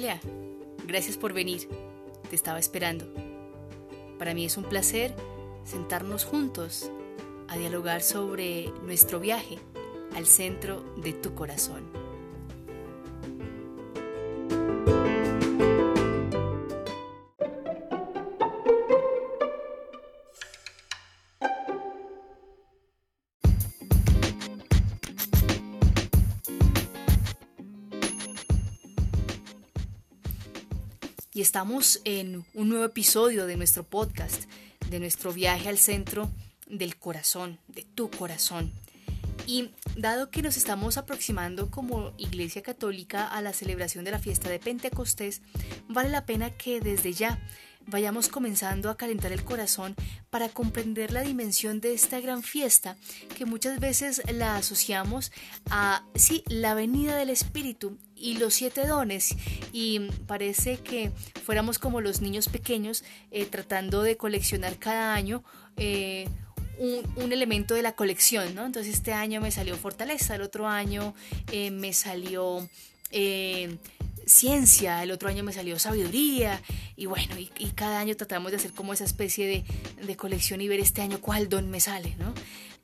Hola, gracias por venir. Te estaba esperando. Para mí es un placer sentarnos juntos a dialogar sobre nuestro viaje al centro de tu corazón. Y estamos en un nuevo episodio de nuestro podcast, de nuestro viaje al centro del corazón, de tu corazón. Y dado que nos estamos aproximando como Iglesia Católica a la celebración de la fiesta de Pentecostés, vale la pena que desde ya vayamos comenzando a calentar el corazón para comprender la dimensión de esta gran fiesta que muchas veces la asociamos a, sí, la venida del Espíritu y los siete dones y parece que fuéramos como los niños pequeños eh, tratando de coleccionar cada año eh, un, elemento de la colección, ¿no? Entonces este año me salió fortaleza, el otro año eh, me salió ciencia, el otro año me salió sabiduría y bueno, y, cada año tratamos de hacer como esa especie de, de, colección y ver este año cuál don me sale, ¿no?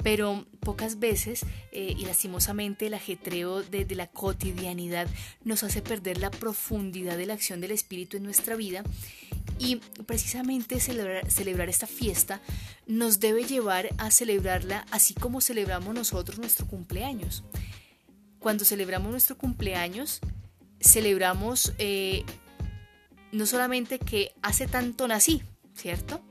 Pero pocas veces eh, y lastimosamente el ajetreo de, de la cotidianidad nos hace perder la profundidad de la acción del Espíritu en nuestra vida y precisamente celebrar, celebrar, esta fiesta nos debe llevar a celebrarla así como celebramos nosotros nuestro cumpleaños. Cuando celebramos nuestro cumpleaños, celebramos eh, no solamente que hace tanto nací, ¿cierto?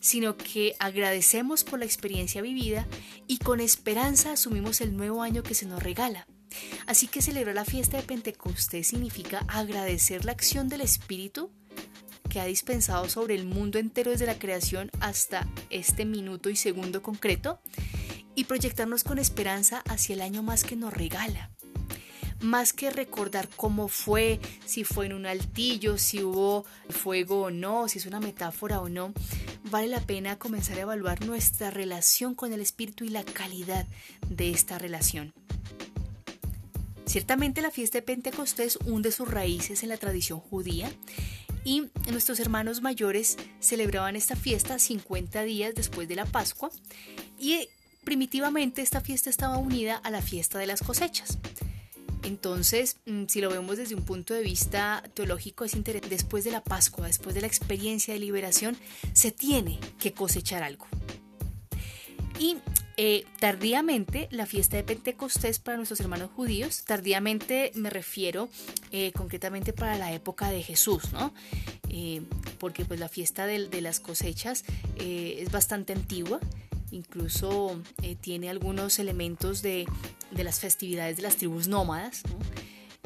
Sino que agradecemos por la experiencia vivida y con esperanza asumimos el nuevo año que se nos regala. Así que celebrar la fiesta de Pentecostés significa agradecer la acción del Espíritu que ha dispensado sobre el mundo entero desde la creación hasta este minuto y segundo concreto y proyectarnos con esperanza hacia el año más que nos regala más que recordar cómo fue, si fue en un altillo, si hubo fuego o no, si es una metáfora o no, vale la pena comenzar a evaluar nuestra relación con el Espíritu y la calidad de esta relación. Ciertamente la fiesta de Pentecostés hunde sus raíces en la tradición judía y nuestros hermanos mayores celebraban esta fiesta 50 días después de la Pascua y primitivamente esta fiesta estaba unida a la fiesta de las cosechas. Entonces, mm, si lo vemos desde un punto de vista teológico, es interesante. Después de la Pascua, después de la experiencia de liberación, se tiene que cosechar algo. Y eh, tardíamente, la fiesta de Pentecostés para nuestros hermanos judíos, tardíamente me refiero eh, concretamente para la época de Jesús, ¿no? Eh, porque pues la fiesta de, de las cosechas es bastante antigua incluso eh, tiene algunos elementos de, las festividades de las tribus nómadas,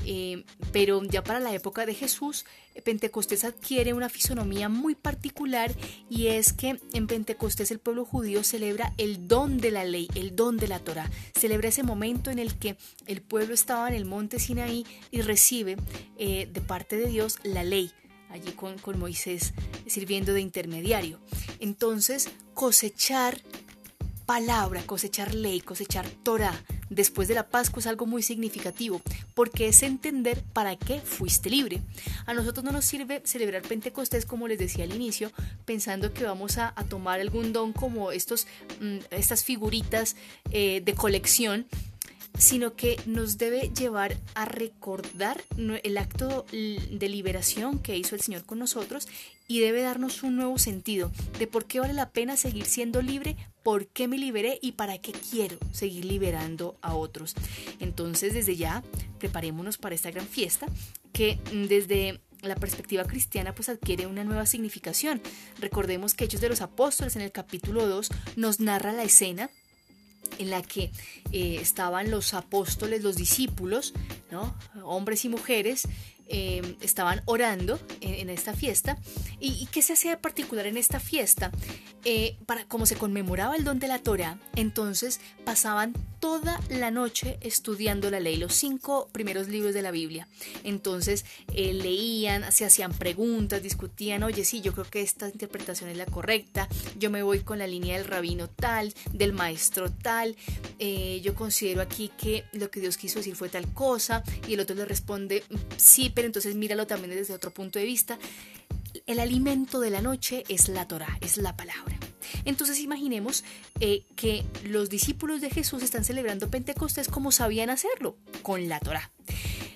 eh, pero ya para la época de Jesús, Pentecostés adquiere una fisonomía muy particular y es que en Pentecostés el pueblo judío celebra el don de la ley, el don de la Torah. Celebra ese momento en el que el pueblo estaba en el monte Sinaí y recibe eh, de parte de Dios la ley allí con, con Moisés sirviendo de intermediario. Entonces, cosechar palabra, cosechar ley, cosechar Torah después de la Pascua es algo muy significativo, porque es entender para qué fuiste libre. A nosotros no nos sirve celebrar Pentecostés, como les decía al inicio, pensando que vamos a, tomar algún don como estos, mm, estas figuritas eh, de colección sino que nos debe llevar a recordar el acto de liberación que hizo el Señor con nosotros y debe darnos un nuevo sentido de por qué vale la pena seguir siendo libre, por qué me liberé y para qué quiero seguir liberando a otros. Entonces, desde ya, preparémonos para esta gran fiesta que mm, desde la perspectiva cristiana pues adquiere una nueva significación. Recordemos que Hechos de los Apóstoles en el capítulo 2 nos narra la escena en la que eh, estaban los apóstoles, los discípulos, ¿no? hombres y mujeres, eh, estaban orando en, esta fiesta. ¿Y, qué se hacía particular en esta fiesta? Eh, para, como se conmemoraba el don de la Torah, entonces pasaban toda la noche estudiando la ley, los cinco primeros libros de la Biblia. Entonces eh, leían, se hacían preguntas, discutían, oye, sí, yo creo que esta interpretación es la correcta, yo me voy con la línea del rabino tal, del maestro tal, eh, yo considero aquí que lo que Dios quiso decir fue tal cosa, y el otro le responde, sí, pero entonces míralo también desde otro punto de vista. El alimento de la noche es la Torah, es la palabra. Entonces imaginemos eh, que los discípulos de Jesús están celebrando Pentecostés como sabían hacerlo, con la Torah.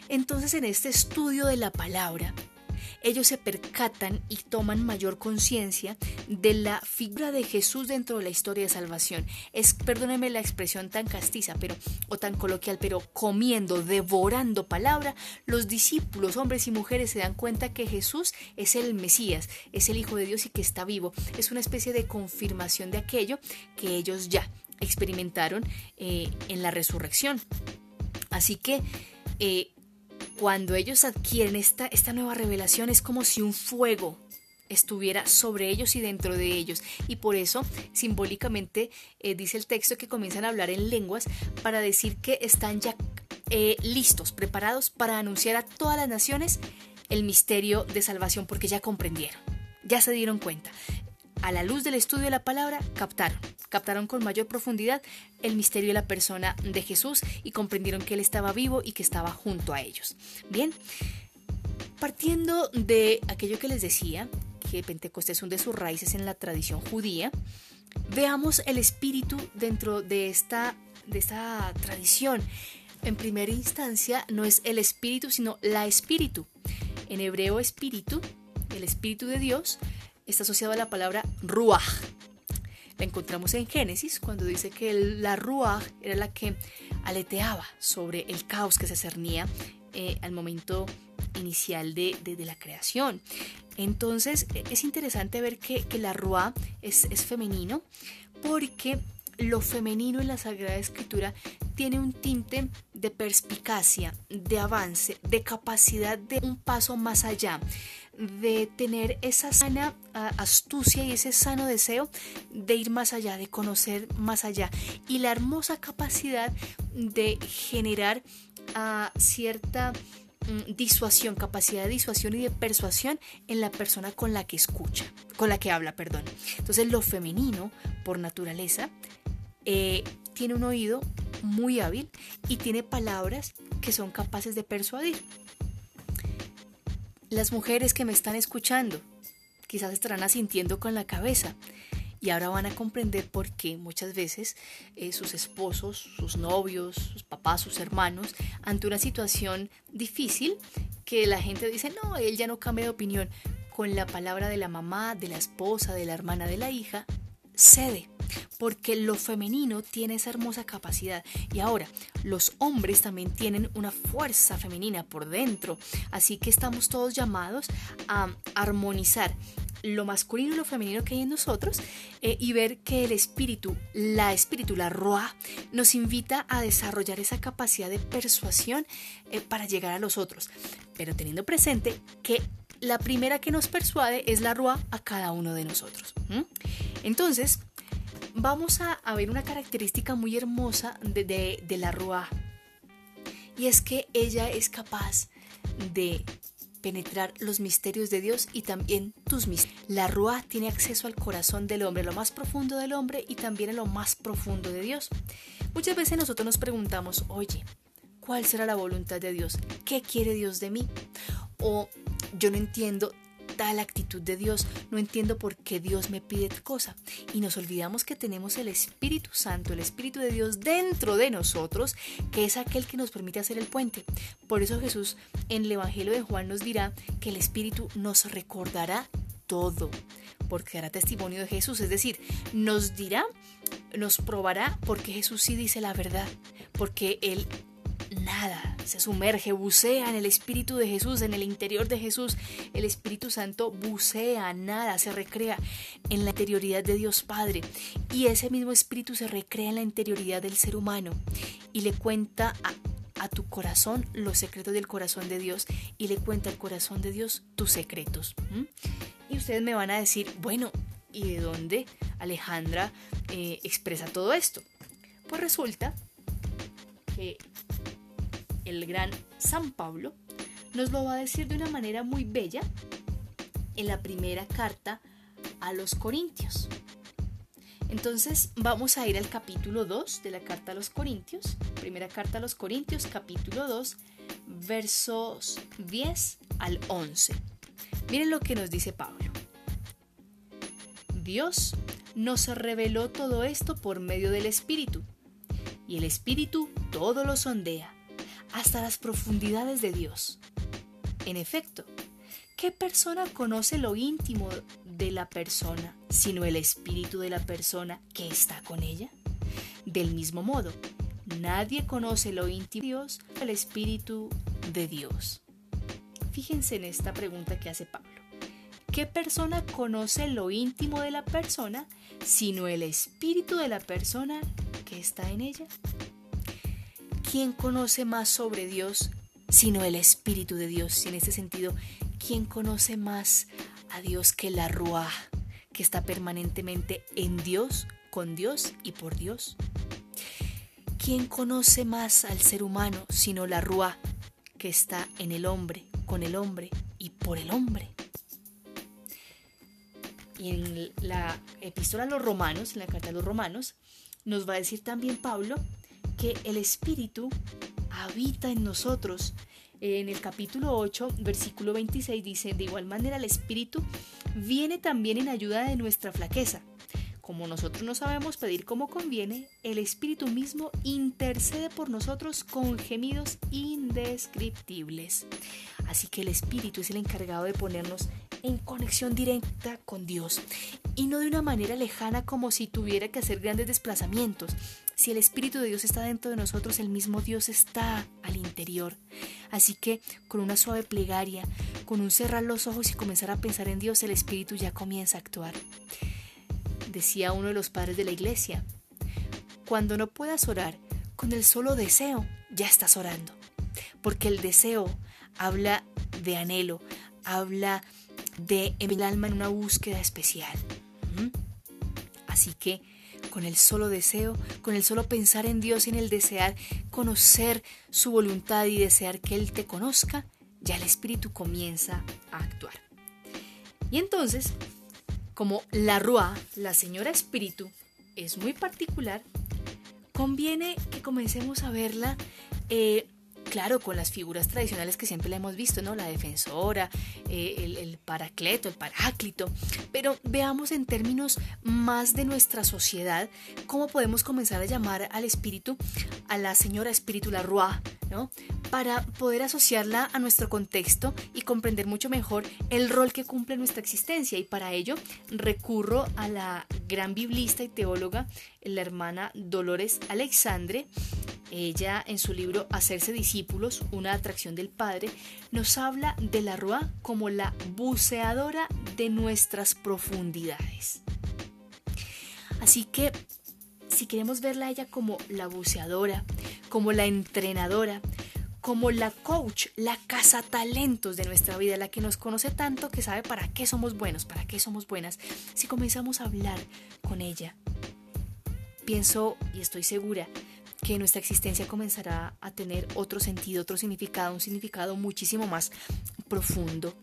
Entonces en este estudio de la palabra, ellos se percatan y toman mayor conciencia de la figura de Jesús dentro de la historia de salvación. Es, perdónenme la expresión tan castiza, pero o tan coloquial, pero comiendo, devorando palabra, los discípulos, hombres y mujeres, se dan cuenta que Jesús es el Mesías, es el Hijo de Dios y que está vivo. Es una especie de confirmación de aquello que ellos ya experimentaron eh, en la resurrección. Así que eh, cuando ellos adquieren esta, esta nueva revelación es como si un fuego estuviera sobre ellos y dentro de ellos. Y por eso, simbólicamente, eh, dice el texto que comienzan a hablar en lenguas para decir que están ya eh, listos, preparados para anunciar a todas las naciones el misterio de salvación, porque ya comprendieron, ya se dieron cuenta a la luz del estudio de la palabra, captaron, captaron con mayor profundidad el misterio de la persona de Jesús y comprendieron que Él estaba vivo y que estaba junto a ellos. Bien, partiendo de aquello que les decía, que Pentecostés de sus raíces en la tradición judía, veamos el espíritu dentro de esta, de esta tradición. En primera instancia, no es el espíritu, sino la espíritu. En hebreo, espíritu, el espíritu de Dios, está asociado a la palabra ruach. La encontramos en Génesis cuando dice que la ruach era la que aleteaba sobre el caos que se cernía eh, al momento inicial de, la creación. Entonces e, es interesante ver que, la es, es femenino porque lo femenino en la Sagrada Escritura tiene un tinte de perspicacia, de avance, de capacidad de un paso más allá, de tener esa sana astucia y ese sano deseo de ir más allá, de conocer más allá y la hermosa capacidad de generar cierta mm, disuasión, capacidad de disuasión y de persuasión en la persona con la que escucha, con la que habla, perdón. Entonces lo femenino, por naturaleza, eh, tiene un oído muy hábil y tiene palabras que son capaces de persuadir. Las mujeres que me están escuchando. Quizás estarán asintiendo con la cabeza. Y ahora van a comprender por qué muchas veces eh, sus esposos, sus novios, sus papás, sus hermanos, ante una situación difícil, que la gente dice, no, él ya no cambia de opinión, con la palabra de la mamá, de la esposa, de la hermana, de la hija, cede porque lo femenino tiene esa hermosa capacidad. Y ahora, los hombres también tienen una fuerza femenina por dentro. Así que estamos todos llamados a armonizar lo masculino y lo femenino que hay en nosotros eh, y ver que el espíritu, la espíritu, la roa, nos invita a desarrollar esa capacidad de persuasión eh, para llegar a los otros, pero teniendo presente que la primera que nos persuade es la roa a cada uno de nosotros. Entonces, vamos a, ver una característica muy hermosa de, la Ruá. Y es que ella es capaz de penetrar los misterios de Dios y también tus misterios. La Ruá tiene acceso al corazón del hombre, lo más profundo del hombre y también a lo más profundo de Dios. Muchas veces nosotros nos preguntamos, oye, ¿cuál será la voluntad de Dios? ¿Qué quiere Dios de mí? O yo no entiendo la actitud de Dios, no entiendo por qué Dios me pide cosa. Y nos olvidamos que tenemos el Espíritu Santo, el Espíritu de Dios dentro de nosotros, que es aquel que nos permite hacer el puente. Por eso Jesús en el Evangelio de Juan nos dirá que el Espíritu nos recordará todo, porque hará testimonio de Jesús, es decir, nos dirá, nos probará porque Jesús sí dice la verdad, porque Él nada, se sumerge, bucea en el Espíritu de Jesús, en el interior de Jesús. El Espíritu Santo bucea, nada, se recrea en la interioridad de Dios Padre. Y ese mismo Espíritu se recrea en la interioridad del ser humano y le cuenta a, tu corazón los secretos del corazón de Dios y le cuenta al corazón de Dios tus secretos. Y ustedes me van a decir, bueno, ¿y de dónde Alejandra eh, expresa todo esto? Pues resulta que el gran San Pablo nos lo va a decir de una manera muy bella en la primera carta a los Corintios. Entonces vamos a ir al capítulo 2 de la carta a los Corintios, primera carta a los Corintios, capítulo 2, versos 10 al 11. Miren lo que nos dice Pablo. Dios nos reveló todo esto por medio del Espíritu, y el Espíritu todo lo sondea, hasta las profundidades de Dios. En efecto, ¿qué persona conoce lo íntimo de la persona, sino el espíritu de la persona que está con ella? Del mismo modo, nadie conoce lo íntimo de Dios, el espíritu de Dios. Fíjense en esta pregunta que hace Pablo. ¿Qué persona conoce lo íntimo de la persona, sino el espíritu de la persona que está en ella? ¿Quién conoce más sobre Dios, sino el espíritu de Dios? Y en ese sentido, ¿quién conoce más a Dios que la Ruah, que está permanentemente en Dios, con Dios y por Dios. ¿Quién conoce más al ser humano sino la Ruah, que está en el hombre, con el hombre y por el hombre? Y en la epístola a los romanos, en la carta a los romanos, nos va a decir también Pablo que el Espíritu habita en nosotros en el capítulo 8, versículo 26 dice, de igual manera el Espíritu viene también en ayuda de nuestra flaqueza. Como nosotros no sabemos pedir como conviene, el Espíritu mismo intercede por nosotros con gemidos indescriptibles. Así que el Espíritu es el encargado de ponernos en conexión directa con Dios y no de una manera lejana como si tuviera que hacer grandes desplazamientos, si el Espíritu de Dios está dentro de nosotros, el mismo Dios está al interior. Así que con una suave plegaria, con un cerrar los ojos y comenzar a pensar en Dios, el Espíritu ya comienza a actuar. Decía uno de los padres de la iglesia, cuando no puedas orar, con el solo deseo ya estás orando. Porque el deseo habla de anhelo, habla de el alma en una búsqueda especial. Así que con el solo deseo, con el solo pensar en Dios y en el desear conocer su voluntad y desear que Él te conozca, ya el Espíritu comienza a actuar. Y entonces, como la Rua, la señora Espíritu, es muy particular, conviene que comencemos a verla eh, claro, con las figuras tradicionales que siempre la hemos visto, ¿no? La defensora, eh, el, paracleto, el paráclito. Pero veamos en términos más de nuestra sociedad cómo podemos comenzar a llamar al espíritu, a la señora espíritu, la Roi, ¿no? Para poder asociarla a nuestro contexto y comprender mucho mejor el rol que cumple nuestra existencia. Y para ello recurro a la gran biblista y teóloga, la hermana Dolores Alexandre, ella, en su libro Hacerse discípulos, una atracción del Padre, nos habla de la Rua como la buceadora de nuestras profundidades. Así que, si queremos verla a ella como la buceadora, como la entrenadora, como la coach, la talentos de nuestra vida, la que nos conoce tanto que sabe para qué somos buenos, para qué somos buenas, si comenzamos a hablar con ella, pienso y estoy segura que nuestra existencia comenzará a tener otro sentido, otro significado, un significado muchísimo más profundo.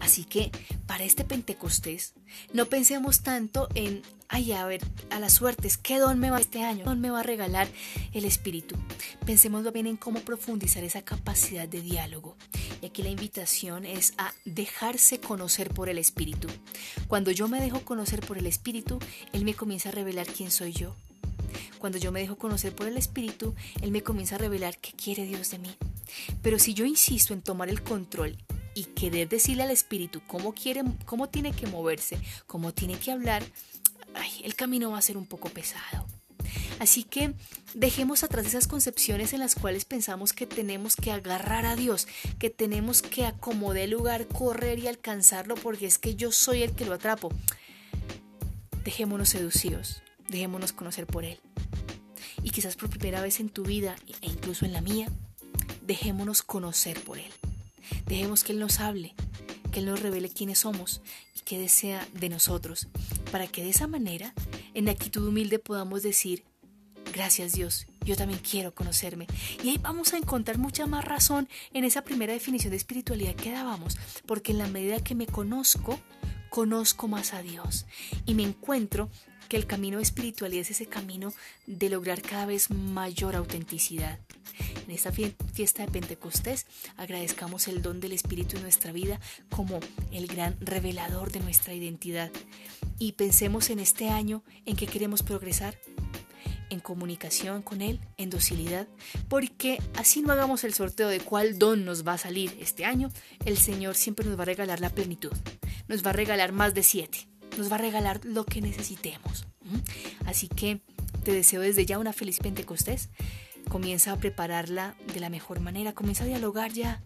Así que para este Pentecostés no pensemos tanto en, ay, a ver, a las suertes, ¿qué don me va este año? ¿Qué don me va a regalar el Espíritu? Pensemos bien en cómo profundizar esa capacidad de diálogo. Y aquí la invitación es a dejarse conocer por el Espíritu. Cuando yo me dejo conocer por el Espíritu, Él me comienza a revelar quién soy yo cuando yo me dejo conocer por el Espíritu, Él me comienza a revelar qué quiere Dios de mí. Pero si yo insisto en tomar el control y querer decirle al Espíritu cómo, quiere, cómo tiene que moverse, cómo tiene que hablar, el camino va a ser un poco pesado. Así que dejemos atrás esas concepciones en las cuales pensamos que tenemos que agarrar a Dios, que tenemos que acomodar el lugar, correr y alcanzarlo porque es que yo soy el que lo atrapo. Dejémonos seducidos, dejémonos conocer por Él y quizás por primera vez en tu vida e incluso en la mía, dejémonos conocer por Él. Dejemos que Él nos hable, que Él nos revele quiénes somos y qué desea de nosotros, para que de esa manera, en actitud humilde, podamos decir, gracias Dios, yo también quiero conocerme. Y ahí vamos a encontrar mucha más razón en esa primera definición de espiritualidad que dábamos, porque en la medida que me conozco, conozco más a Dios y me encuentro que el camino de espiritualidad es ese camino de lograr cada vez mayor autenticidad. En esta fiesta de Pentecostés agradezcamos el don del Espíritu en nuestra vida como el gran revelador de nuestra identidad. Y pensemos en este año en que queremos progresar en comunicación con Él, en docilidad, porque así no hagamos el sorteo de cuál don nos va a salir este año, el Señor siempre nos va a regalar la plenitud, nos va a regalar más de siete nos va a regalar lo que necesitemos. Así que te deseo desde ya una feliz Pentecostés. Comienza a prepararla de la mejor manera. Comienza a dialogar ya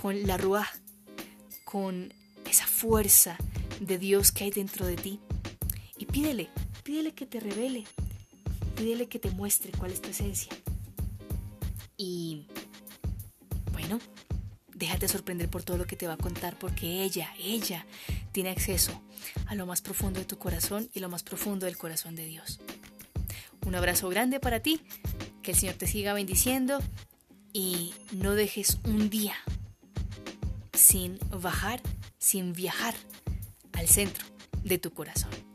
con la Ruah, con esa fuerza de Dios que hay dentro de ti. Y pídele, pídele que te revele, pídele que te muestre cuál es tu esencia. Y déjate sorprender por todo lo que te va a contar, porque ella, ella tiene acceso a lo más profundo de tu corazón y lo más profundo del corazón de Dios. Un abrazo grande para ti, que el Señor te siga bendiciendo y no dejes un día sin bajar, sin viajar al centro de tu corazón.